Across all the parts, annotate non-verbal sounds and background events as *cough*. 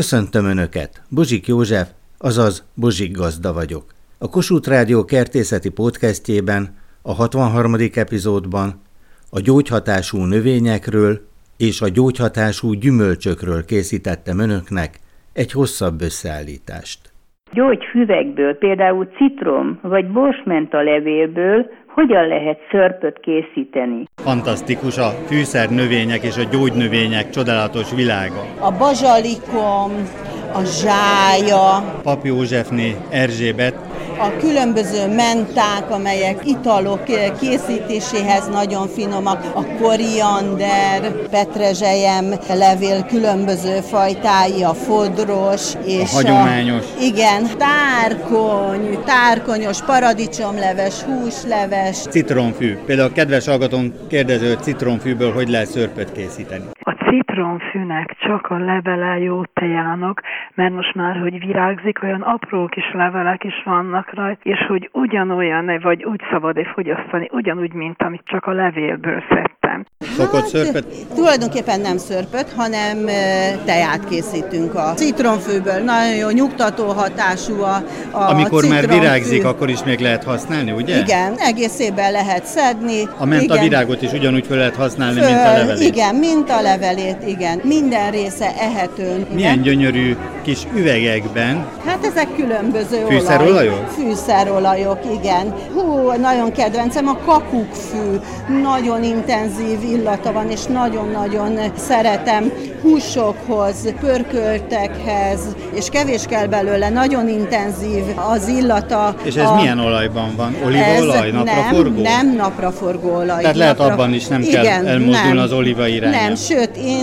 Köszöntöm Önöket, Bozsik József, azaz Bozsik Gazda vagyok. A Kossuth Rádió kertészeti podcastjében, a 63. epizódban a gyógyhatású növényekről és a gyógyhatású gyümölcsökről készítettem Önöknek egy hosszabb összeállítást. Gyógyfüvekből, például citrom vagy borsmenta levélből hogyan lehet szörpöt készíteni? Fantasztikus a fűszer növények és a gyógynövények csodálatos világa. A bazsalikom, a zsája. Pap Józsefné Erzsébet a különböző menták, amelyek italok készítéséhez nagyon finomak, a koriander, petrezselyem levél különböző fajtái, a fodros és a hagyományos. A, igen, tárkony, tárkonyos, paradicsomleves, húsleves. Citromfű. Például a kedves hallgatón kérdező, hogy citromfűből hogy lehet szörpöt készíteni? A citromfűnek csak a levele jó tejának, mert most már, hogy virágzik, olyan apró kis levelek is vannak rajta, és hogy ugyanolyan, vagy úgy szabad-e fogyasztani, ugyanúgy, mint amit csak a levélből szedtem. Szokott hát, szörpöt? Tulajdonképpen nem szörpöt, hanem teját készítünk a citromfűből. Nagyon jó nyugtató hatású a, a Amikor citromfű. már virágzik, akkor is még lehet használni, ugye? Igen, egész évben lehet szedni. A menta igen. virágot is ugyanúgy fel lehet használni, Föl, mint a levelét. Igen, mint a levelét, igen. Minden része ehető. Milyen igen. gyönyörű kis üvegekben. Hát ezek különböző Fűszerolajok? Olaj. Fűszerolajok, igen. Hú, nagyon kedvencem a kakukkfű. Nagyon intenzív illata van, és nagyon-nagyon szeretem húsokhoz, pörköltekhez, és kevés kell belőle, nagyon intenzív az illata. És ez a... milyen olajban van? Olívaolaj, napraforgó? Nem, nem napraforgó olaj. Tehát lehet Napra... abban is nem Igen, kell elmozdulni nem, az olíva irányába. Nem, sőt, én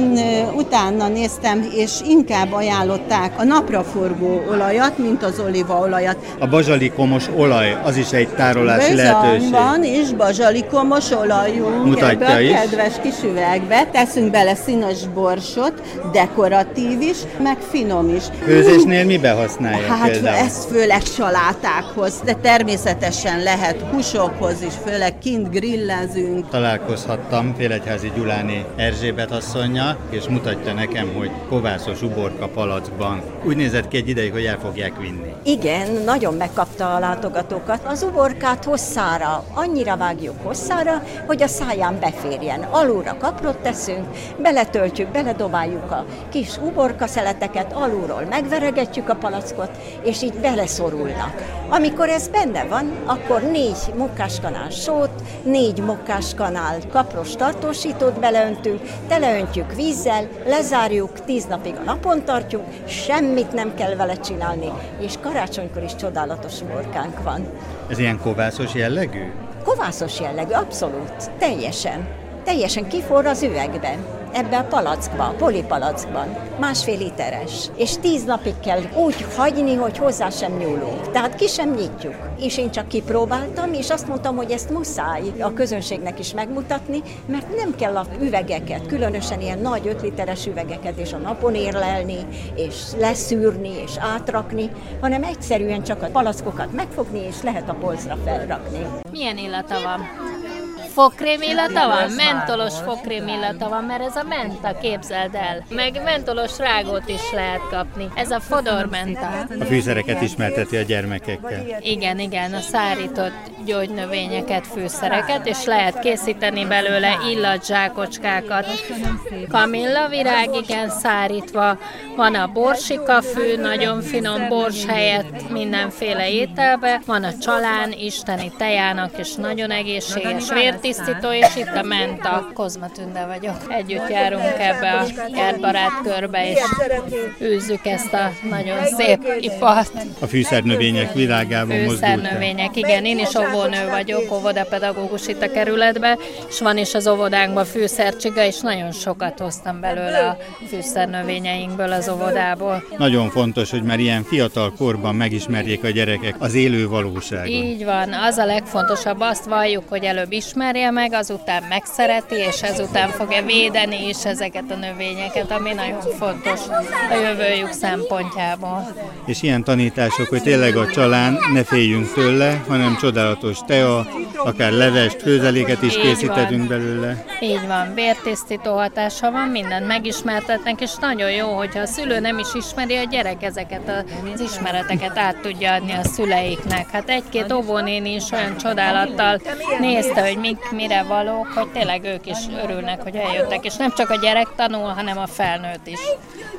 utána néztem, és inkább ajánlották a napraforgó olajat, mint az olívaolajat. A bazsalikomos olaj, az is egy tárolási Bizony lehetőség. van, és bazsalikomos olajunk Mutatja ebbe a kedves kis üvegbe. Teszünk bele színes borsot, dekoratív is, meg finom is. Főzésnél mibe használják Hát például? ez főleg salátákhoz, de természetesen lehet húsokhoz is, főleg kint grillezünk. Találkozhattam Félegyházi Gyuláné Erzsébet asszonya, és mutatja nekem, hogy kovászos uborka palackban. Úgy nézett ki egy ideig, hogy el fogják vinni. Igen, nagyon megkapta a látogatókat. Az uborkát hosszára, annyira vágjuk hosszára, hogy a száján beférjen. Alulra kaprot teszünk, beletöltjük, beledobáljuk a kis uborka szeleteket, alulról megveregetjük a palackot, és így beleszorulnak. Amikor ez benne van, akkor négy munkáskanál sót, négy munkáskanál kapros tartósítót beleöntünk, teleöntjük vízzel, lezárjuk, tíz napig a napon tartjuk, semmit nem kell vele csinálni, és karácsonykor is csodálatos uborkánk van. Ez ilyen kovászos jellegű? Kovászos jellegű, abszolút, teljesen. Teljesen kiforr az üvegben, ebbe a palackba, a polipalackban, másfél literes. És tíz napig kell úgy hagyni, hogy hozzá sem nyúlunk. Tehát ki sem nyitjuk. És én csak kipróbáltam, és azt mondtam, hogy ezt muszáj a közönségnek is megmutatni, mert nem kell a üvegeket, különösen ilyen nagy öt literes üvegeket és a napon érlelni, és leszűrni, és átrakni, hanem egyszerűen csak a palackokat megfogni, és lehet a polcra felrakni. Milyen illata van? Fogkrém illata van? Mentolos fogkrém illata van, mert ez a menta, képzeld el. Meg mentolos rágót is lehet kapni. Ez a fodor menta. A fűszereket ismerteti a gyermekekkel. Igen, igen, a szárított gyógynövényeket, fűszereket, és lehet készíteni belőle illatzsákocskákat. Kamilla virág, igen, szárítva. Van a borsika fű, nagyon finom bors helyett mindenféle ételbe. Van a csalán, isteni tejának, és nagyon egészséges vértisztító, és itt a menta. Kozma Tünde vagyok. Együtt járunk ebbe a kertbarát körbe, és űzzük ezt a nagyon szép ipart. A fűszernövények világában. Fűszernövények, igen, én is óvónő vagyok, óvodapedagógus itt a kerületben, és van is az óvodánkban fűszercsiga, és nagyon sokat hoztam belőle a fűszernövényeinkből az óvodából. Nagyon fontos, hogy már ilyen fiatal korban megismerjék a gyerekek az élő valóságot. Így van, az a legfontosabb, azt valljuk, hogy előbb ismer ismerje meg, azután megszereti, és ezután fogja védeni is ezeket a növényeket, ami nagyon fontos a jövőjük szempontjából. És ilyen tanítások, hogy tényleg a csalán ne féljünk tőle, hanem csodálatos tea, akár levest, főzeléket is Így készítetünk van. belőle. Így van, vértisztító hatása van, mindent megismertetnek, és nagyon jó, hogyha a szülő nem is ismeri, a gyerek ezeket az ismereteket át tudja adni a szüleiknek. Hát egy-két óvónéni is olyan csodálattal nézte, hogy mik, mire valók, hogy tényleg ők is örülnek, hogy eljöttek, és nem csak a gyerek tanul, hanem a felnőtt is.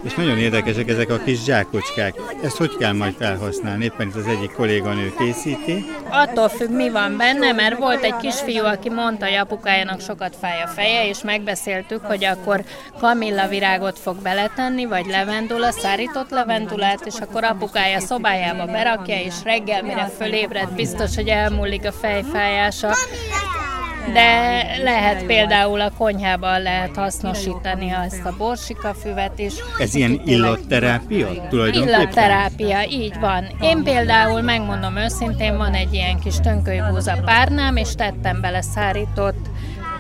És nagyon érdekesek ezek a kis zsákocskák. Ezt hogy kell majd felhasználni? Éppen itt az egyik kolléganő készíti. Attól függ, mi van benne, mert volt egy kisfiú, aki mondta, hogy apukájának sokat fáj a feje, és megbeszéltük, hogy akkor kamilla virágot fog beletenni, vagy levendula, szárított levendulát, és akkor apukája szobájába berakja, és reggel, mire fölébred, biztos, hogy elmúlik a fejfájása de lehet például a konyhában lehet hasznosítani ezt a borsika füvet is. Ez ilyen illatterápia tulajdonképpen? Illatterápia, így van. Én például megmondom őszintén, van egy ilyen kis tönkölybúza párnám, és tettem bele szárított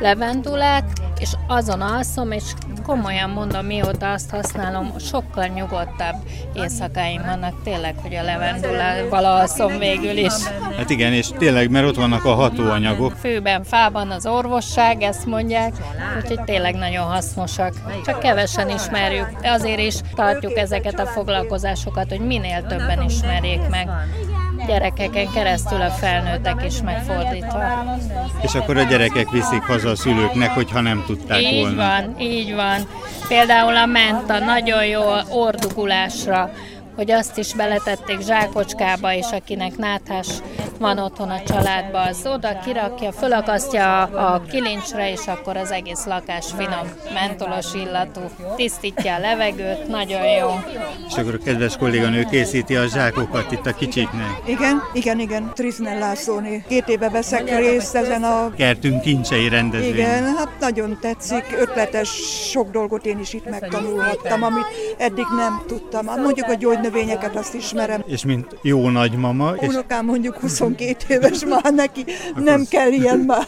levendulát, és azon alszom, és komolyan mondom, mióta azt használom, sokkal nyugodtabb éjszakáim vannak tényleg, hogy a levendulával alszom végül is. Hát igen, és tényleg, mert ott vannak a hatóanyagok. Főben fában az orvosság, ezt mondják, úgyhogy tényleg nagyon hasznosak. Csak kevesen ismerjük, de azért is tartjuk ezeket a foglalkozásokat, hogy minél többen ismerjék meg gyerekeken keresztül a felnőttek is megfordítva. És akkor a gyerekek viszik haza a szülőknek, hogyha nem tudták így volna. Így van, így van. Például a menta nagyon jó ordugulásra, hogy azt is beletették zsákocskába, és akinek náthás van otthon a családban, az oda kirakja, fölakasztja a, kilincsre, és akkor az egész lakás finom, mentolos illatú, tisztítja a levegőt, nagyon jó. És akkor a kedves kolléganő készíti a zsákokat itt a kicsiknek. Igen, igen, igen, Triznel Szóni. Két éve veszek részt ezen a... Kertünk kincsei rendezvény. Igen, hát nagyon tetszik, ötletes, sok dolgot én is itt megtanulhattam, amit eddig nem tudtam. Hát mondjuk a gyógynövényeket azt ismerem. És mint jó nagymama. Unokám mondjuk 22 éves már neki, nem kell ilyen már.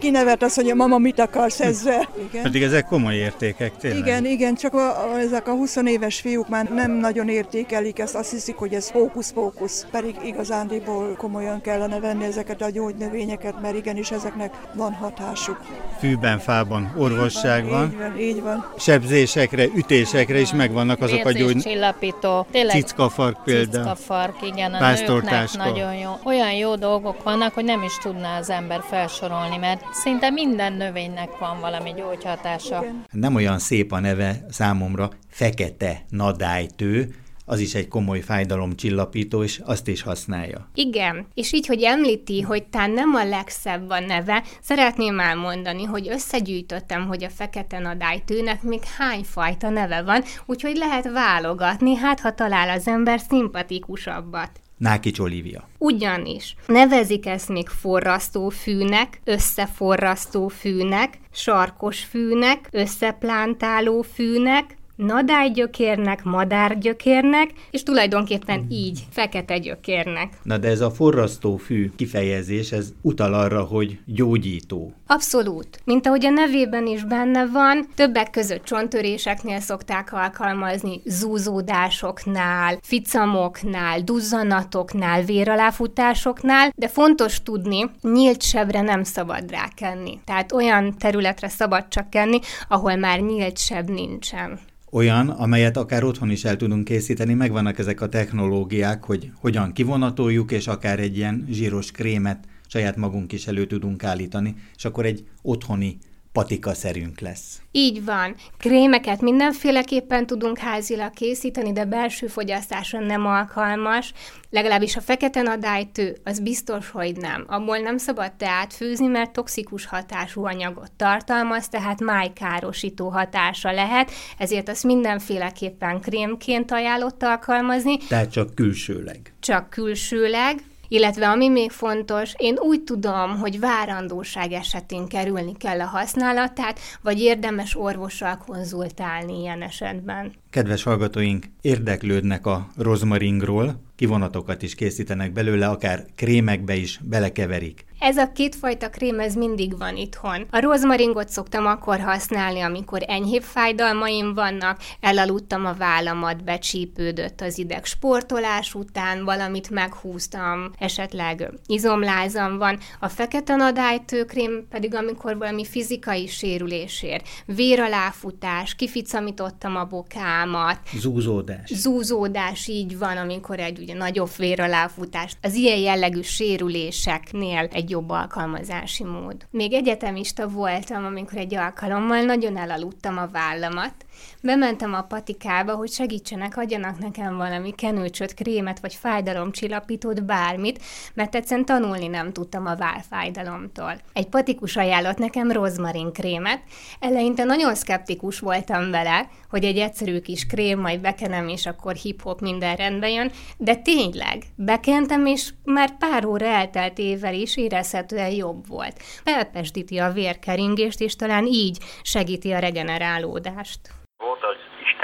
Kinevet azt, hogy a mama mit akarsz ezzel. Igen. Pedig ezek komoly értékek tényleg. Igen, igen, csak a, a, ezek a 20 éves fiúk már nem nagyon értékelik ezt, azt hiszik, hogy ez hókusz-pókusz. Pedig igazándiból komolyan kellene venni ezeket a gyógynövényeket, mert igenis ezeknek van hatásuk. Fűben, fában orvosság van. Így van, így van. Sebzésekre, ütésekre is megvannak azok a gyógy... csillapító. Cickafark például. Cickafark, igen, a nőknek nagyon jó olyan jó dolgok vannak, hogy nem is tudná az ember felsorolni, mert szinte minden növénynek van valami gyógyhatása. Nem olyan szép a neve számomra, fekete nadálytő, az is egy komoly fájdalomcsillapító, és azt is használja. Igen, és így, hogy említi, hogy tán nem a legszebb a neve, szeretném elmondani, hogy összegyűjtöttem, hogy a fekete nadálytőnek még hány fajta neve van, úgyhogy lehet válogatni, hát ha talál az ember szimpatikusabbat. Nákics Olivia. Ugyanis nevezik ezt még forrasztó fűnek, összeforrasztó fűnek, sarkos fűnek, összeplántáló fűnek, nadálygyökérnek, madárgyökérnek, és tulajdonképpen így fekete gyökérnek. Na de ez a forrasztó fű kifejezés, ez utal arra, hogy gyógyító. Abszolút. Mint ahogy a nevében is benne van, többek között csontöréseknél szokták alkalmazni, zúzódásoknál, ficamoknál, duzzanatoknál, véraláfutásoknál, de fontos tudni, nyílt sebre nem szabad rákenni. Tehát olyan területre szabad csak kenni, ahol már nyílt seb nincsen olyan, amelyet akár otthon is el tudunk készíteni, megvannak ezek a technológiák, hogy hogyan kivonatoljuk, és akár egy ilyen zsíros krémet saját magunk is elő tudunk állítani, és akkor egy otthoni patikaszerünk lesz. Így van. Krémeket mindenféleképpen tudunk házilag készíteni, de belső fogyasztásra nem alkalmas. Legalábbis a fekete nadálytő, az biztos, hogy nem. Abból nem szabad teát főzni, mert toxikus hatású anyagot tartalmaz, tehát májkárosító hatása lehet, ezért azt mindenféleképpen krémként ajánlott alkalmazni. Tehát csak külsőleg. Csak külsőleg, illetve ami még fontos, én úgy tudom, hogy várandóság esetén kerülni kell a használatát, vagy érdemes orvossal konzultálni ilyen esetben. Kedves hallgatóink, érdeklődnek a rozmaringról, kivonatokat is készítenek belőle, akár krémekbe is belekeverik. Ez a kétfajta krém, ez mindig van itthon. A rozmaringot szoktam akkor használni, amikor enyhébb fájdalmaim vannak, elaludtam a vállamat, becsípődött az ideg sportolás után, valamit meghúztam, esetleg izomlázam van. A fekete nadálytőkrém pedig, amikor valami fizikai sérülésért, véraláfutás, kificamítottam a bokámat. Zúzódás. Zúzódás, így van, amikor egy ugye nagyobb véraláfutás. Az ilyen jellegű sérüléseknél egy jobb alkalmazási mód. Még egyetemista voltam, amikor egy alkalommal nagyon elaludtam a vállamat, Bementem a patikába, hogy segítsenek, adjanak nekem valami kenőcsöt, krémet vagy fájdalomcsillapítót, bármit, mert egyszerűen tanulni nem tudtam a válfájdalomtól. Egy patikus ajánlott nekem rozmarin krémet. Eleinte nagyon szkeptikus voltam vele, hogy egy egyszerű kis krém, majd bekenem, és akkor hip-hop minden rendbe jön, de tényleg, bekentem, és már pár óra elteltével is érezhetően jobb volt. Felpesdíti a vérkeringést, és talán így segíti a regenerálódást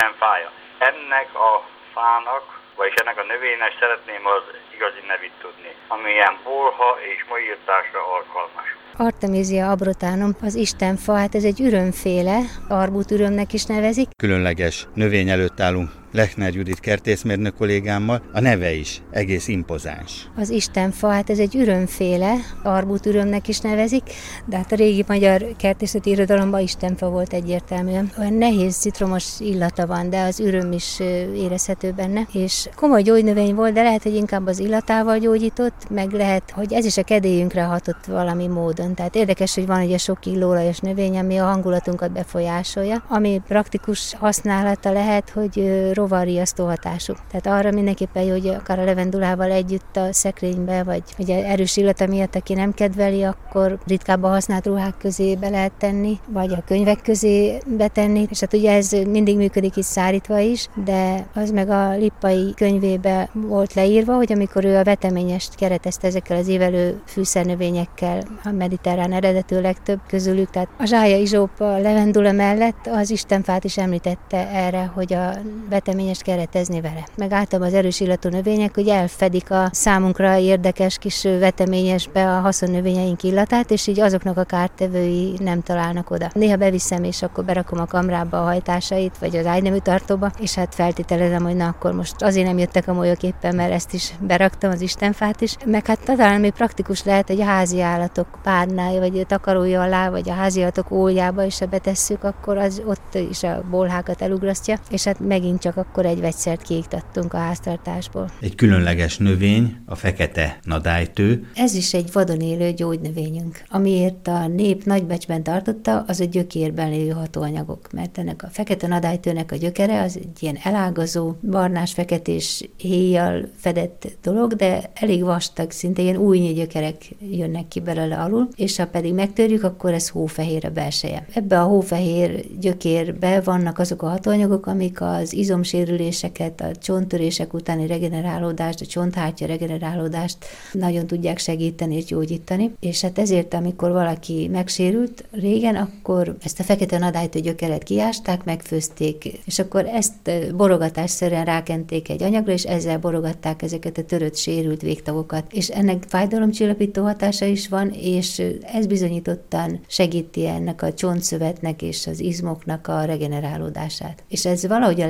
Isten fája. Ennek a fának, vagyis ennek a növénynek szeretném az igazi nevét tudni, amilyen bolha és maírtásra alkalmas. Artemisia abrotánum, az istenfa, hát ez egy ürömféle, arbut ürömnek is nevezik. Különleges növény előtt állunk Lechner Judit kertészmérnök kollégámmal, a neve is egész impozáns. Az istenfa, hát ez egy ürömféle, arbut ürömnek is nevezik, de hát a régi magyar kertészeti irodalomban istenfa volt egyértelműen. Olyan nehéz citromos illata van, de az üröm is érezhető benne, és komoly gyógynövény volt, de lehet, hogy inkább az illatával gyógyított, meg lehet, hogy ez is a kedélyünkre hatott valami módon. Tehát érdekes, hogy van ugye sok illóolajos növény, ami a hangulatunkat befolyásolja, ami praktikus használata lehet, hogy rovarriasztó hatású. Tehát arra mindenképpen jó, hogy akár a levendulával együtt a szekrénybe, vagy ugye erős illata miatt, aki nem kedveli, akkor ritkábban használt ruhák közé be lehet tenni, vagy a könyvek közé betenni, és hát ugye ez mindig működik is szárítva is, de az meg a Lippai könyvébe volt leírva, hogy amikor ő a veteményest keretezte ezekkel az évelő fűszernövényekkel, a mediterrán eredetű legtöbb közülük, tehát a zsája izsóp a levendula mellett az istenfát is említette erre, hogy a veteményes veteményest keretezni vele. Meg általában az erős illatú növények, hogy elfedik a számunkra érdekes kis veteményesbe a haszonnövényeink illatát, és így azoknak a kártevői nem találnak oda. Néha beviszem, és akkor berakom a kamrába a hajtásait, vagy az ágynemű tartóba, és hát feltételezem, hogy na akkor most azért nem jöttek a molyok éppen, mert ezt is beraktam, az istenfát is. Meg hát talán még praktikus lehet egy házi állatok párnája, vagy a takarója alá, vagy a házi állatok óljába is, ha betesszük, akkor az ott is a bolhákat elugrasztja, és hát megint csak akkor egy vegyszert kiiktattunk a háztartásból. Egy különleges növény, a fekete nadálytő. Ez is egy vadon élő gyógynövényünk. Amiért a nép nagybecsben tartotta, az a gyökérben lévő hatóanyagok, mert ennek a fekete nadálytőnek a gyökere az egy ilyen elágazó, barnás, feketés héjjal fedett dolog, de elég vastag, szinte ilyen új gyökerek jönnek ki belőle alul, és ha pedig megtörjük, akkor ez hófehér a belseje. Ebbe a hófehér gyökérbe vannak azok a hatóanyagok, amik az izom sérüléseket, a csonttörések utáni regenerálódást, a csonthártya regenerálódást nagyon tudják segíteni és gyógyítani. És hát ezért, amikor valaki megsérült régen, akkor ezt a fekete nadálytő gyökeret kiásták, megfőzték, és akkor ezt borogatásszerűen rákenték egy anyagra, és ezzel borogatták ezeket a törött, sérült végtagokat. És ennek fájdalomcsillapító hatása is van, és ez bizonyítottan segíti ennek a csontszövetnek és az izmoknak a regenerálódását. És ez valahogy a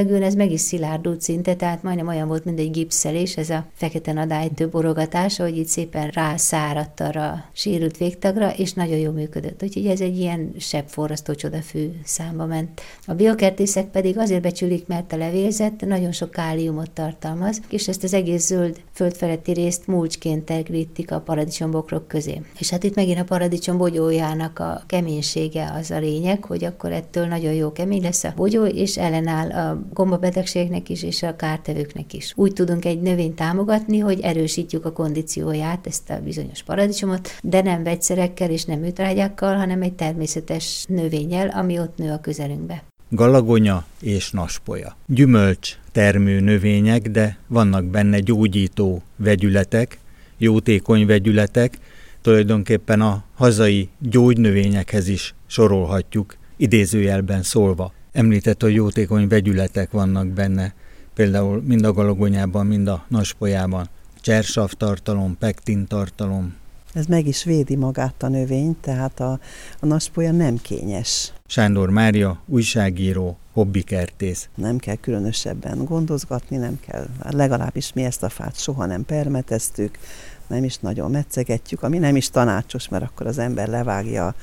levegőn ez meg is szilárdult szinte, tehát majdnem olyan volt, mint egy gipszelés, ez a fekete nadálytő borogatás, hogy itt szépen rászáradt arra a sérült végtagra, és nagyon jól működött. Úgyhogy ez egy ilyen sebb forrasztó csodafű számba ment. A biokertészek pedig azért becsülik, mert a levélzet nagyon sok káliumot tartalmaz, és ezt az egész zöld földfeletti részt mulcsként tergrítik a paradicsombokrok közé. És hát itt megint a paradicsom bogyójának a keménysége az a lényeg, hogy akkor ettől nagyon jó kemény lesz a bogyó, és ellenáll a gombabetegségnek is, és a kártevőknek is. Úgy tudunk egy növényt támogatni, hogy erősítjük a kondícióját, ezt a bizonyos paradicsomot, de nem vegyszerekkel és nem műtrágyákkal, hanem egy természetes növényel, ami ott nő a közelünkbe. Galagonya és naspolya. Gyümölcs termő növények, de vannak benne gyógyító vegyületek, jótékony vegyületek, tulajdonképpen a hazai gyógynövényekhez is sorolhatjuk, idézőjelben szólva. Említett, hogy jótékony vegyületek vannak benne, például mind a galagonyában, mind a naspolyában. Csersav tartalom, pektin tartalom, Ez meg is védi magát a növény, tehát a, a naspolya nem kényes. Sándor Mária, újságíró, hobbikertész. Nem kell különösebben gondozgatni, nem kell, legalábbis mi ezt a fát soha nem permeteztük, nem is nagyon metszegetjük, ami nem is tanácsos, mert akkor az ember levágja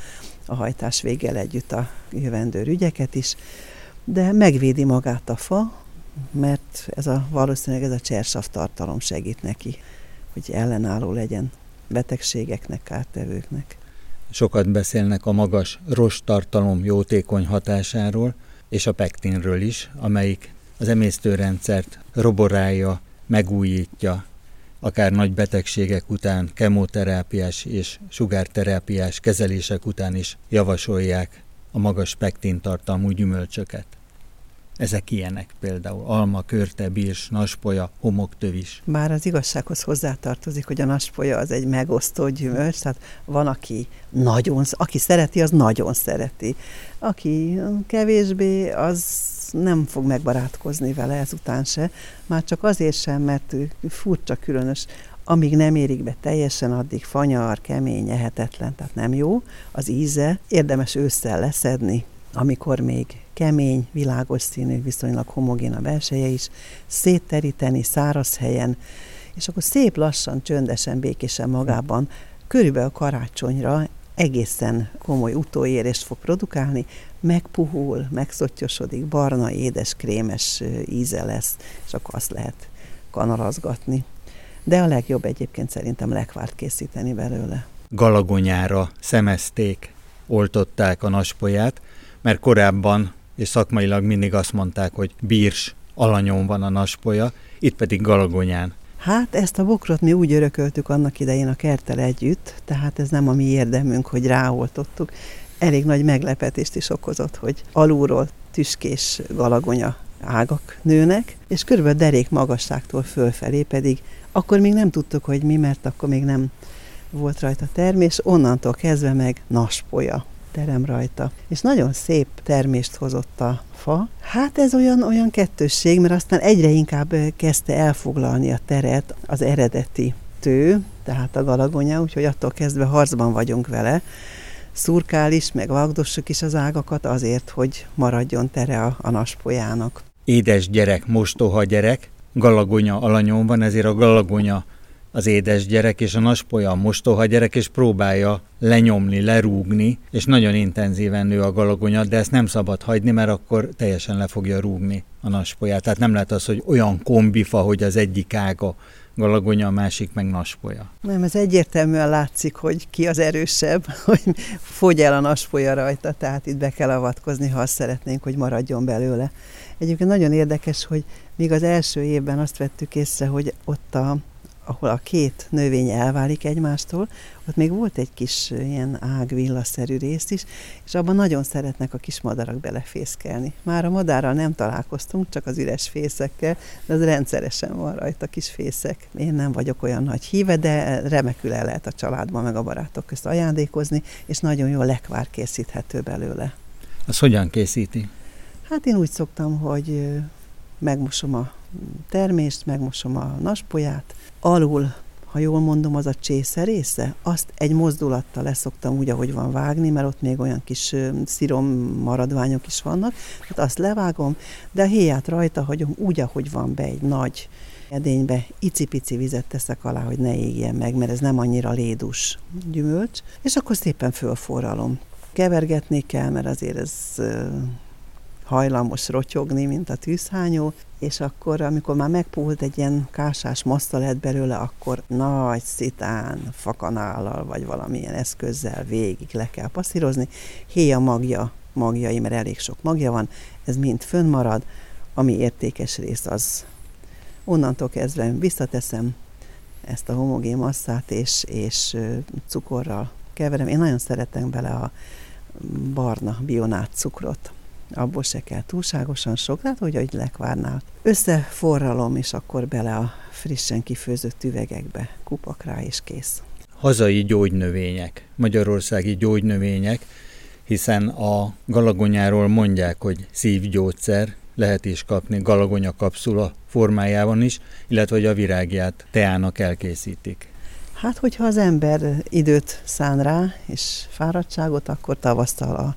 a hajtás véggel együtt a jövendő ügyeket is, de megvédi magát a fa, mert ez a, valószínűleg ez a csersav tartalom segít neki, hogy ellenálló legyen betegségeknek, kártevőknek. Sokat beszélnek a magas tartalom jótékony hatásáról, és a pektinről is, amelyik az emésztőrendszert roborálja, megújítja, akár nagy betegségek után, kemoterápiás és sugárterápiás kezelések után is javasolják a magas pektin tartalmú gyümölcsöket. Ezek ilyenek például alma, körte, bírs, naspolya, homoktövis. Bár az igazsághoz hozzátartozik, hogy a naspolya az egy megosztó gyümölcs, tehát van, aki nagyon, aki szereti, az nagyon szereti. Aki kevésbé, az nem fog megbarátkozni vele ezután se, már csak azért sem, mert furcsa különös, amíg nem érik be teljesen, addig fanyar, kemény, ehetetlen, tehát nem jó. Az íze érdemes ősszel leszedni, amikor még kemény, világos színű, viszonylag homogén a belseje is, szétteríteni száraz helyen, és akkor szép lassan, csöndesen, békésen magában, körülbelül karácsonyra egészen komoly utóérést fog produkálni, megpuhul, megszotyosodik, barna, édes, krémes íze lesz, és akkor azt lehet kanarazgatni. De a legjobb egyébként szerintem lekvárt készíteni belőle. Galagonyára szemezték, oltották a naspolyát, mert korábban és szakmailag mindig azt mondták, hogy bírs alanyon van a naspolya, itt pedig galagonyán. Hát ezt a bokrot mi úgy örököltük annak idején a kertel együtt, tehát ez nem a mi érdemünk, hogy ráoltottuk. Elég nagy meglepetést is okozott, hogy alulról tüskés galagonya ágak nőnek, és körülbelül derék magasságtól fölfelé pedig akkor még nem tudtuk, hogy mi, mert akkor még nem volt rajta termés, onnantól kezdve meg naspolya terem rajta. És nagyon szép termést hozott a fa. Hát ez olyan, olyan kettősség, mert aztán egyre inkább kezdte elfoglalni a teret az eredeti tő, tehát a galagonya, úgyhogy attól kezdve harcban vagyunk vele. Szurkál is, meg vagdossuk is az ágakat azért, hogy maradjon tere a, a naspolyának. Édes gyerek, mostoha gyerek, galagonya alanyon van, ezért a galagonya az édes gyerek és a naspolya a mostoha gyerek, és próbálja lenyomni, lerúgni, és nagyon intenzíven nő a galagonya, de ezt nem szabad hagyni, mert akkor teljesen le fogja rúgni a naspolyát. Tehát nem lehet az, hogy olyan kombifa, hogy az egyik ága galagonya, a másik meg naspolya. Nem, ez egyértelműen látszik, hogy ki az erősebb, *laughs* hogy fogy el a naspolya rajta, tehát itt be kell avatkozni, ha azt szeretnénk, hogy maradjon belőle. Egyébként nagyon érdekes, hogy még az első évben azt vettük észre, hogy ott a ahol a két növény elválik egymástól, ott még volt egy kis ilyen ágvillaszerű rész is, és abban nagyon szeretnek a kis madarak belefészkelni. Már a madárral nem találkoztunk, csak az üres fészekkel, de az rendszeresen van rajta kis fészek. Én nem vagyok olyan nagy híve, de remekül el lehet a családban meg a barátok közt ajándékozni, és nagyon jó lekvár készíthető belőle. Az hogyan készíti? Hát én úgy szoktam, hogy megmosom a termést, megmosom a naspolyát, alul, ha jól mondom, az a csésze része, azt egy mozdulattal leszoktam úgy, ahogy van vágni, mert ott még olyan kis szirom maradványok is vannak, hát azt levágom, de a héját rajta hagyom úgy, ahogy van be egy nagy edénybe, icipici vizet teszek alá, hogy ne égjen meg, mert ez nem annyira lédus gyümölcs, és akkor szépen fölforralom. Kevergetni kell, mert azért ez hajlamos rotyogni, mint a tűzhányó, és akkor, amikor már megpuhult egy ilyen kásás massza lett belőle, akkor nagy szitán, fakanállal, vagy valamilyen eszközzel végig le kell passzírozni. Héja magja, magjai, mert elég sok magja van, ez mind fönnmarad, ami értékes rész az. Onnantól kezdve visszateszem ezt a homogén masszát, és, és cukorral keverem. Én nagyon szeretem bele a barna bionát cukrot abból se kell túlságosan sok, tehát hogy egy lekvárnál. Összeforralom, és akkor bele a frissen kifőzött üvegekbe, kupak rá, és kész. Hazai gyógynövények, magyarországi gyógynövények, hiszen a galagonyáról mondják, hogy szívgyógyszer, lehet is kapni galagonya kapszula formájában is, illetve hogy a virágját teának elkészítik. Hát, hogyha az ember időt szán rá, és fáradtságot, akkor tavasztal a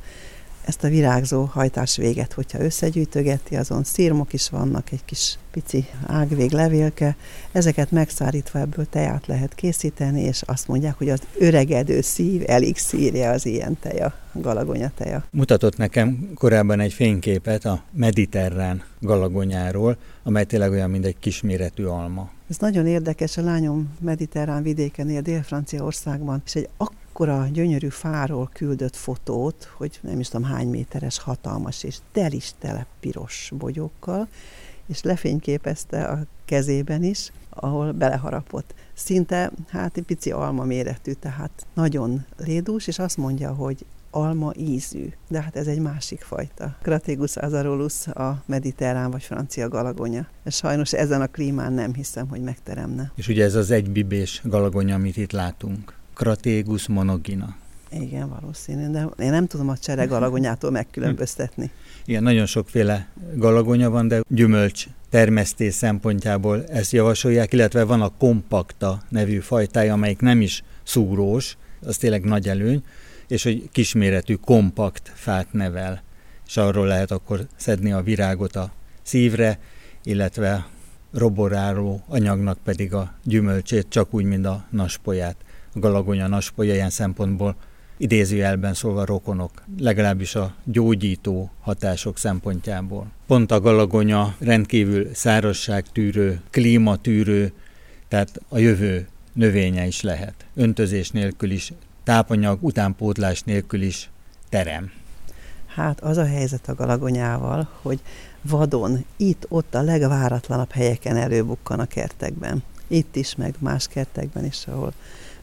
ezt a virágzó hajtás véget, hogyha összegyűjtögeti, azon szírmok is vannak, egy kis pici ágvég levélke, ezeket megszárítva ebből teát lehet készíteni, és azt mondják, hogy az öregedő szív szírja az ilyen teja, galagonya teja. Mutatott nekem korábban egy fényképet a mediterrán galagonyáról, amely tényleg olyan, mint egy kisméretű alma. Ez nagyon érdekes, a lányom mediterrán vidéken él Dél-Franciaországban, és egy akkora gyönyörű fáról küldött fotót, hogy nem is tudom hány méteres, hatalmas, és tel is tele piros bogyókkal, és lefényképezte a kezében is, ahol beleharapott. Szinte hát egy pici alma méretű, tehát nagyon lédús, és azt mondja, hogy alma ízű, de hát ez egy másik fajta. Crategus azarolus a mediterrán vagy francia galagonya. Sajnos ezen a klímán nem hiszem, hogy megteremne. És ugye ez az egybibés galagonya, amit itt látunk. Crategus monogina. Igen, valószínű, de én nem tudom a csere galagonyától megkülönböztetni. Igen, nagyon sokféle galagonya van, de gyümölcs termesztés szempontjából ezt javasolják, illetve van a kompakta nevű fajtája, amelyik nem is szúrós, az tényleg nagy előny, és hogy kisméretű kompakt fát nevel, és arról lehet akkor szedni a virágot a szívre, illetve roboráró anyagnak pedig a gyümölcsét, csak úgy, mint a naspolyát galagonya naspolya ilyen szempontból idézőjelben szólva rokonok, legalábbis a gyógyító hatások szempontjából. Pont a galagonya rendkívül szárazságtűrő, klímatűrő, tehát a jövő növénye is lehet. Öntözés nélkül is, tápanyag utánpótlás nélkül is terem. Hát az a helyzet a galagonyával, hogy vadon, itt-ott a legváratlanabb helyeken előbukkan a kertekben. Itt is, meg más kertekben is, ahol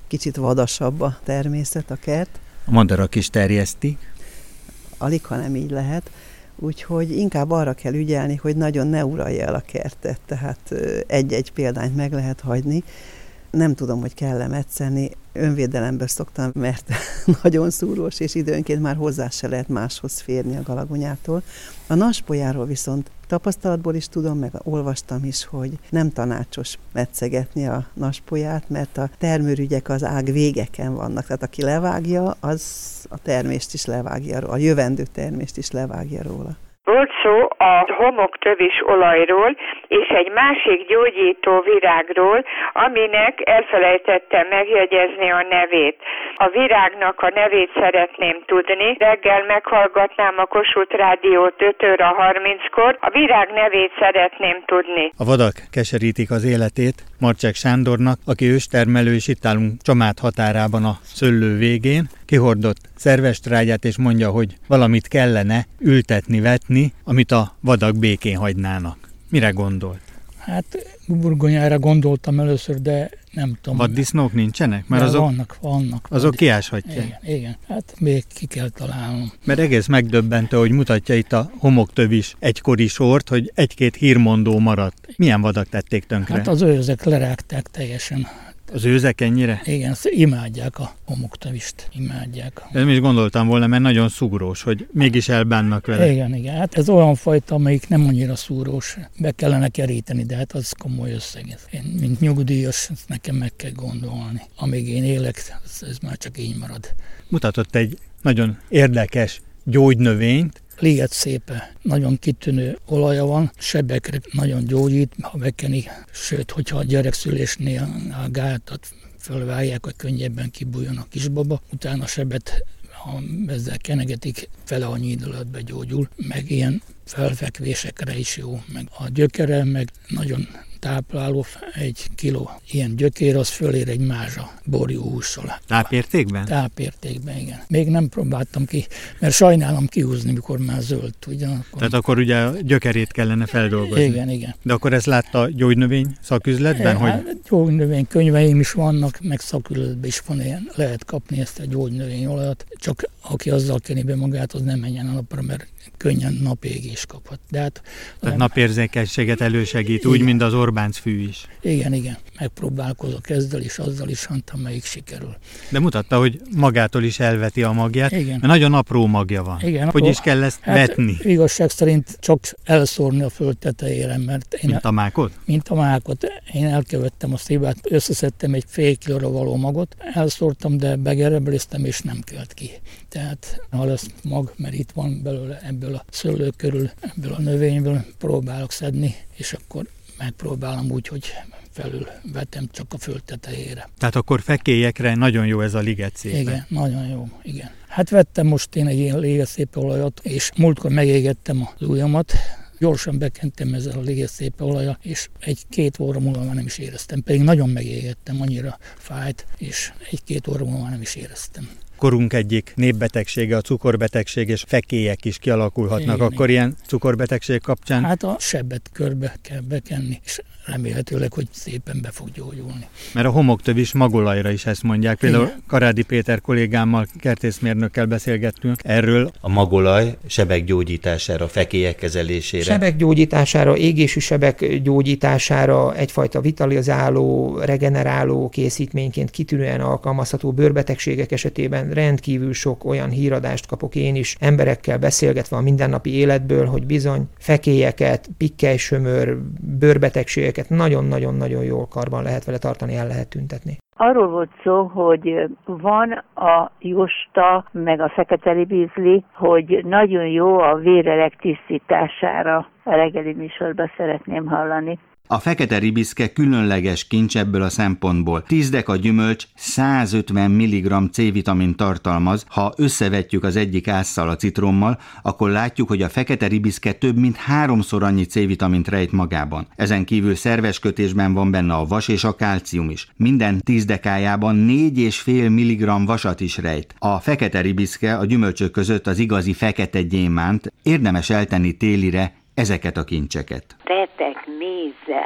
kicsit vadasabb a természet, a kert. A madarak is terjeszti? Alig, ha nem így lehet. Úgyhogy inkább arra kell ügyelni, hogy nagyon ne uralja el a kertet, tehát egy-egy példányt meg lehet hagyni. Nem tudom, hogy kell-e metszenni, önvédelemből szoktam, mert *laughs* nagyon szúrós, és időnként már hozzá se lehet máshoz férni a galagonyától. A naspolyáról viszont tapasztalatból is tudom, meg olvastam is, hogy nem tanácsos metszegetni a naspolyát, mert a termőrügyek az ág végeken vannak. Tehát aki levágja, az a termést is levágja a jövendő termést is levágja róla. Volt szó a homoktövis olajról és egy másik gyógyító virágról, aminek elfelejtettem megjegyezni a nevét. A virágnak a nevét szeretném tudni. Reggel meghallgatnám a Kossuth Rádiót 5 óra 30-kor. A virág nevét szeretném tudni. A vadak keserítik az életét Marcsek Sándornak, aki őstermelő és itt állunk Csamát határában a szöllő végén kihordott szerves trágyát, és mondja, hogy valamit kellene ültetni, vetni, amit a vadak békén hagynának. Mire gondolt? Hát burgonyára gondoltam először, de nem tudom. Vaddisznók nincsenek? Mert azok, vannak, vannak. Azok kiáshatják. Igen, igen, hát még ki kell találnom. Mert egész megdöbbentő, hogy mutatja itt a homoktövis egykori sort, hogy egy-két hírmondó maradt. Milyen vadak tették tönkre? Hát az őzek lerágták teljesen. Az őzek ennyire? Igen, imádják a homoktavist, imádják. Nem is gondoltam volna, mert nagyon szúrós, hogy mégis elbánnak vele. Igen, igen. Hát ez olyan fajta, amelyik nem annyira szúrós. Be kellene keríteni, de hát az komoly összeg. Én, mint nyugdíjas, ezt nekem meg kell gondolni. Amíg én élek, ez, ez már csak így marad. Mutatott egy nagyon érdekes gyógynövényt, Liget szépe, nagyon kitűnő olaja van, sebekre nagyon gyógyít, ha bekeni, sőt, hogyha a gyerekszülésnél a gátat fölvágják, hogy könnyebben kibújjon a kisbaba, utána a sebet ha ezzel kenegetik, fele annyi idő alatt begyógyul, meg ilyen felfekvésekre is jó, meg a gyökere, meg nagyon tápláló, egy kiló ilyen gyökér, az fölér egy mázsa borjúhússal. Tápértékben? Tápértékben, igen. Még nem próbáltam ki, mert sajnálom kihúzni, mikor már zöld, ugyanakkor. Tehát akkor ugye a gyökerét kellene feldolgozni. Igen, igen. De akkor ezt látta a gyógynövény szaküzletben? E, hogy... Hát, gyógynövény könyveim is vannak, meg szaküzletben is van ilyen, lehet kapni ezt a gyógynövény olajat, csak aki azzal keni be magát, az nem menjen a napra, mert könnyen napégés kaphat. De hát, Tehát napérzékenységet elősegít, igen. úgy, mint az Orbánc fű is. Igen, igen. Megpróbálkozok ezzel is, azzal is, melyik sikerül. De mutatta, hogy magától is elveti a magját, igen. mert nagyon apró magja van. Igen, hogy is kell ezt hát vetni? Igazság szerint csak elszórni a föld tetejére, mert én... Mint a mákot? Mint a mákot. Én elkövettem a szívát, összeszedtem egy fél kilóra való magot, elszórtam, de begerebliztem, és nem kelt ki. Tehát ha lesz mag, mert itt van belőle ebből a szőlő körül, ebből a növényből próbálok szedni, és akkor megpróbálom úgy, hogy felül vetem csak a föld tetejére. Tehát akkor fekélyekre nagyon jó ez a liget szépen. Igen, nagyon jó, igen. Hát vettem most én egy ilyen léget olajat, és múltkor megégettem az ujjamat, gyorsan bekentem ezzel a légeszépe olaja, és egy-két óra múlva már nem is éreztem. Pedig nagyon megégettem, annyira fájt, és egy-két óra múlva nem is éreztem korunk egyik népbetegsége, a cukorbetegség, és fekélyek is kialakulhatnak. Igen, Akkor ilyen cukorbetegség kapcsán? Hát a sebet körbe kell bekenni, és remélhetőleg, hogy szépen be fog gyógyulni. Mert a homoktövis magolajra is ezt mondják. Például Igen. Karádi Péter kollégámmal, kertészmérnökkel beszélgettünk erről. A magolaj sebek gyógyítására, fekélyek kezelésére. Sebek gyógyítására, égésű sebek gyógyítására egyfajta vitalizáló, regeneráló készítményként kitűnően alkalmazható bőrbetegségek esetében rendkívül sok olyan híradást kapok én is, emberekkel beszélgetve a mindennapi életből, hogy bizony fekélyeket, pikkelysömör, bőrbetegségek ezeket nagyon-nagyon-nagyon jól karban lehet vele tartani, el lehet tüntetni. Arról volt szó, hogy van a justa, meg a fekete ribizli, hogy nagyon jó a vérelek tisztítására. A reggeli műsorban szeretném hallani. A fekete ribiszke különleges kincs ebből a szempontból. 10 deka gyümölcs 150 mg C-vitamin tartalmaz, ha összevetjük az egyik ásszal a citrommal, akkor látjuk, hogy a fekete ribiszke több mint háromszor annyi C-vitamint rejt magában. Ezen kívül szerves kötésben van benne a vas és a kálcium is. Minden 10 dekájában 4,5 mg vasat is rejt. A fekete ribiszke a gyümölcsök között az igazi fekete gyémánt, érdemes eltenni télire ezeket a kincseket. Retek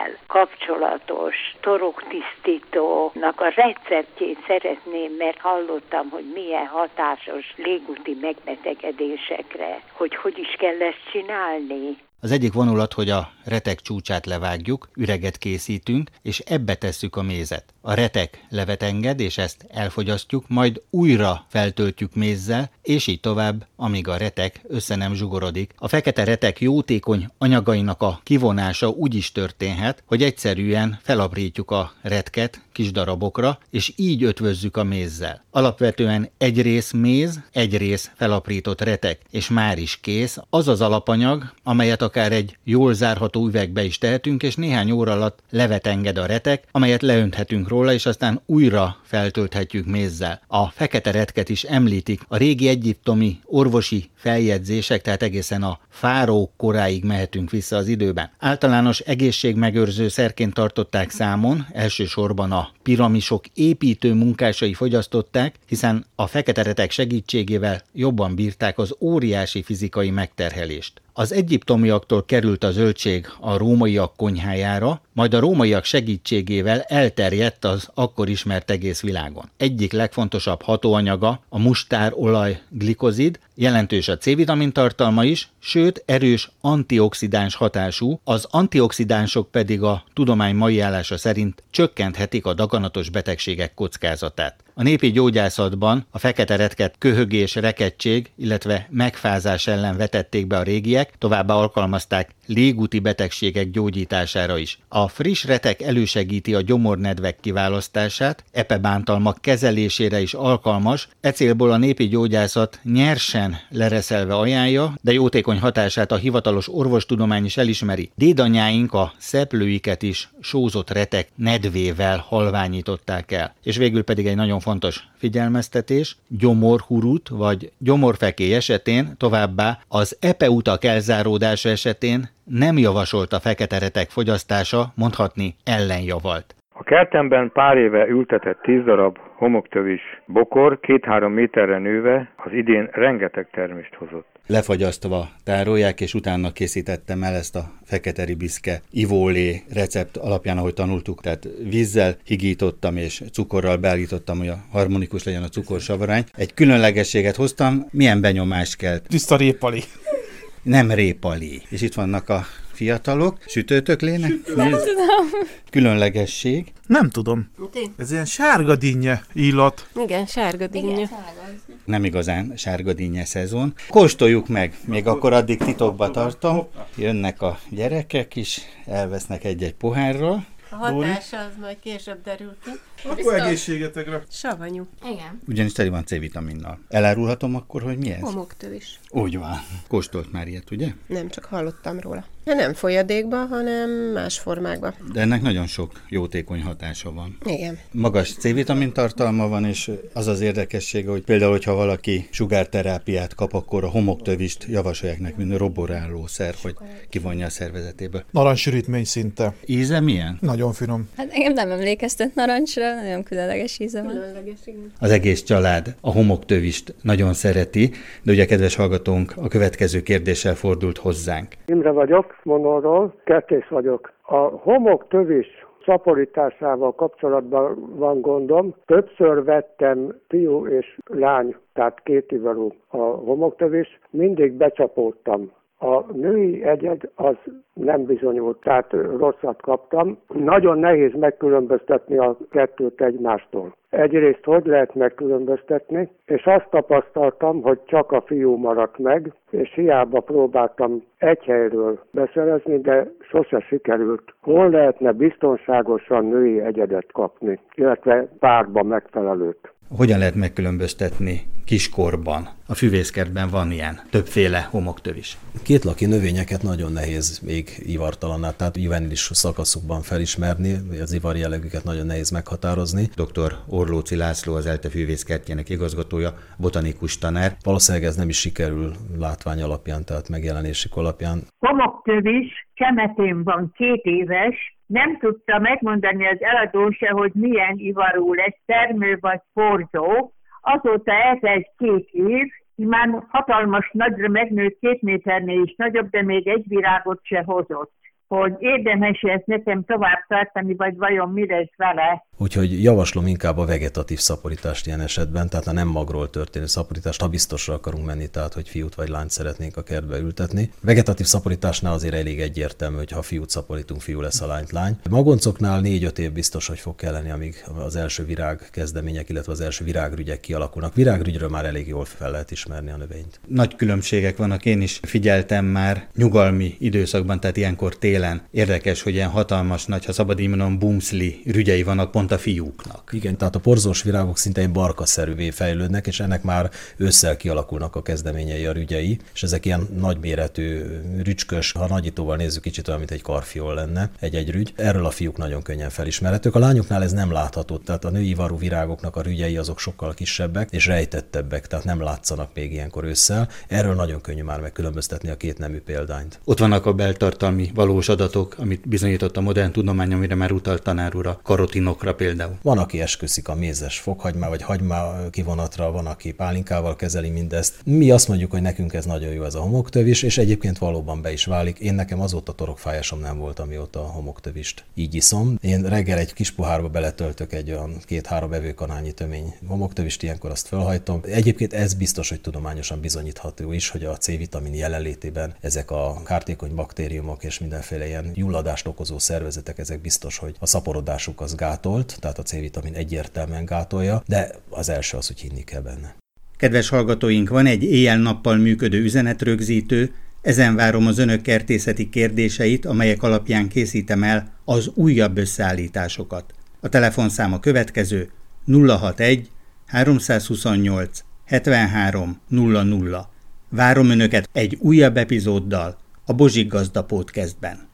mézzel kapcsolatos toroktisztítónak a receptjét szeretném, mert hallottam, hogy milyen hatásos légúti megbetegedésekre, hogy hogy is kell ezt csinálni. Az egyik vonulat, hogy a retek csúcsát levágjuk, üreget készítünk, és ebbe tesszük a mézet. A retek levet enged, és ezt elfogyasztjuk, majd újra feltöltjük mézzel, és így tovább, amíg a retek össze nem zsugorodik. A fekete retek jótékony anyagainak a kivonása úgy is történhet, hogy egyszerűen felaprítjuk a retket kis darabokra, és így ötvözzük a mézzel. Alapvetően egy rész méz, egy rész felaprított retek, és már is kész. Az az alapanyag, amelyet akár egy jól zárható üvegbe is tehetünk, és néhány óra alatt levet enged a retek, amelyet leönthetünk róla, és aztán újra feltölthetjük mézzel. A fekete retket is említik. A régi egyiptomi orvosi feljegyzések, tehát egészen a fárók koráig mehetünk vissza az időben. Általános egészségmegőrző szerként tartották számon, elsősorban a piramisok építő munkásai fogyasztották, hiszen a fekete retek segítségével jobban bírták az óriási fizikai megterhelést. Az egyiptomiaktól került a zöldség a rómaiak konyhájára, majd a rómaiak segítségével elterjedt az akkor ismert egész világon. Egyik legfontosabb hatóanyaga a mustárolaj glikozid, jelentős a C-vitamin tartalma is, sőt erős antioxidáns hatású, az antioxidánsok pedig a tudomány mai állása szerint csökkenthetik a daganatos betegségek kockázatát. A népi gyógyászatban a fekete retket köhögés, rekettség, illetve megfázás ellen vetették be a régiek, továbbá alkalmazták légúti betegségek gyógyítására is. A friss retek elősegíti a gyomornedvek kiválasztását, epebántalmak kezelésére is alkalmas, e célból a népi gyógyászat nyersen lereszelve ajánlja, de jótékony hatását a hivatalos orvostudomány is elismeri. Dédanyáink a szeplőiket is sózott retek nedvével halványították el. És végül pedig egy nagyon fontos figyelmeztetés, gyomorhurut vagy gyomorfekély esetén, továbbá az epeutak elzáródása esetén nem javasolt a fekete retek fogyasztása, mondhatni ellenjavalt. A kertemben pár éve ültetett tíz darab homoktövis bokor két-három méterre nőve az idén rengeteg termést hozott. Lefagyasztva tárolják, és utána készítettem el ezt a fekete ribiszke ivólé recept alapján, ahogy tanultuk. Tehát vízzel higítottam, és cukorral beállítottam, hogy a harmonikus legyen a cukorsavarány. Egy különlegességet hoztam, milyen benyomást kelt? Tiszta répali. nem répali. És itt vannak a fiatalok, sütőtök lének? Nem tudom. Különlegesség. Nem tudom. Ez ilyen sárga dinnye illat. Igen, sárga dinnye. Nem igazán sárga dinnye szezon. Kóstoljuk meg, még akkor addig titokba tartom. Jönnek a gyerekek is, elvesznek egy-egy pohárral. A hatása az majd később derül ki. Akkor egészségetekre. Savanyú. Igen. Ugyanis teli van C-vitaminnal. Elárulhatom akkor, hogy mi ez? Homoktövés. Úgy van. Kóstolt már ilyet, ugye? Nem csak hallottam róla. De nem folyadékba, hanem más formákba. De ennek nagyon sok jótékony hatása van. Igen. Magas C-vitamin tartalma van, és az az érdekessége, hogy például, hogyha valaki sugárterápiát kap, akkor a homoktövist javasolják neki, mint roborálószer, hogy kivonja a szervezetéből. Narancssürítmény szinte. Íze milyen? Nagyon finom. Hát engem nem emlékeztet narancsra, nagyon különleges íze van. Különleges, igen. Az egész család a homoktövist nagyon szereti, de ugye kedves hallgatónk a következő kérdéssel fordult hozzánk. Imre vagyok, Monóról, kertész vagyok. A homoktövés szaporításával kapcsolatban van gondom. Többször vettem fiú és lány, tehát két a homoktövés, mindig becsapódtam. A női egyed az nem bizonyult, tehát rosszat kaptam. Nagyon nehéz megkülönböztetni a kettőt egymástól. Egyrészt hogy lehet megkülönböztetni, és azt tapasztaltam, hogy csak a fiú maradt meg, és hiába próbáltam egy helyről beszerezni, de sose sikerült. Hol lehetne biztonságosan női egyedet kapni, illetve párba megfelelőt? Hogyan lehet megkülönböztetni kiskorban? A füvészkertben van ilyen, többféle homoktövis. Kétlaki növényeket nagyon nehéz még ivartalanná, tehát juvenilis szakaszukban felismerni, az ivar jellegüket nagyon nehéz meghatározni. Dr. Orlóci László, az ELTE füvészkertjének igazgatója, botanikus tanár. Valószínűleg ez nem is sikerül látvány alapján, tehát megjelenésük alapján. Homoktövés kemetén van két éves, nem tudta megmondani az eladó se, hogy milyen ivarú lesz, termő vagy porzó. Azóta eltelt két év, már hatalmas nagyra megnőtt két méternél is nagyobb, de még egy virágot se hozott hogy érdemes ezt nekem tovább tartani, vagy vajon mi lesz vele. Úgyhogy javaslom inkább a vegetatív szaporítást ilyen esetben, tehát a nem magról történő szaporítást, ha biztosra akarunk menni, tehát hogy fiút vagy lányt szeretnénk a kertbe ültetni. Vegetatív szaporításnál azért elég egyértelmű, hogy ha fiút szaporítunk, fiú lesz a lányt lány. Magoncoknál 4-5 év biztos, hogy fog kelleni, amíg az első virág kezdemények, illetve az első virágrügyek kialakulnak. Virágrügyről már elég jól fel lehet ismerni a növényt. Nagy különbségek vannak, én is figyeltem már nyugalmi időszakban, tehát ilyenkor tél télen. Érdekes, hogy ilyen hatalmas nagy, ha szabad így mondom, bumszli rügyei vannak pont a fiúknak. Igen, tehát a porzós virágok szinte egy barkaszerűvé fejlődnek, és ennek már ősszel kialakulnak a kezdeményei, a rügyei, és ezek ilyen nagyméretű, rücskös, ha nagyítóval nézzük, kicsit olyan, mint egy karfiol lenne, egy-egy rügy. Erről a fiúk nagyon könnyen felismerhetők. A lányoknál ez nem látható, tehát a női varú virágoknak a rügyei azok sokkal kisebbek és rejtettebbek, tehát nem látszanak még ilyenkor ősszel. Erről nagyon könnyű már megkülönböztetni a két nemű példányt. Ott vannak a beltartalmi valós adatok, amit bizonyított a modern tudomány, amire már utalt tanár úr, a karotinokra például. Van, aki esküszik a mézes fokhagymá vagy hagymá kivonatra, van, aki pálinkával kezeli mindezt. Mi azt mondjuk, hogy nekünk ez nagyon jó ez a homoktövés, és egyébként valóban be is válik. Én nekem azóta torokfájásom nem volt, amióta a homoktövist így iszom. Én reggel egy kis pohárba beletöltök egy olyan két-három evőkanálnyi tömény homoktövist, ilyenkor azt felhajtom. Egyébként ez biztos, hogy tudományosan bizonyítható is, hogy a C-vitamin jelenlétében ezek a kártékony baktériumok és mindenféle ilyen gyulladást okozó szervezetek, ezek biztos, hogy a szaporodásuk az gátolt, tehát a C-vitamin egyértelműen gátolja, de az első az, hogy hinni kell benne. Kedves hallgatóink, van egy éjjel-nappal működő üzenetrögzítő, ezen várom az önök kertészeti kérdéseit, amelyek alapján készítem el az újabb összeállításokat. A telefonszám a következő 061 328 73 00. Várom önöket egy újabb epizóddal a Bozsik Gazda Podcastben.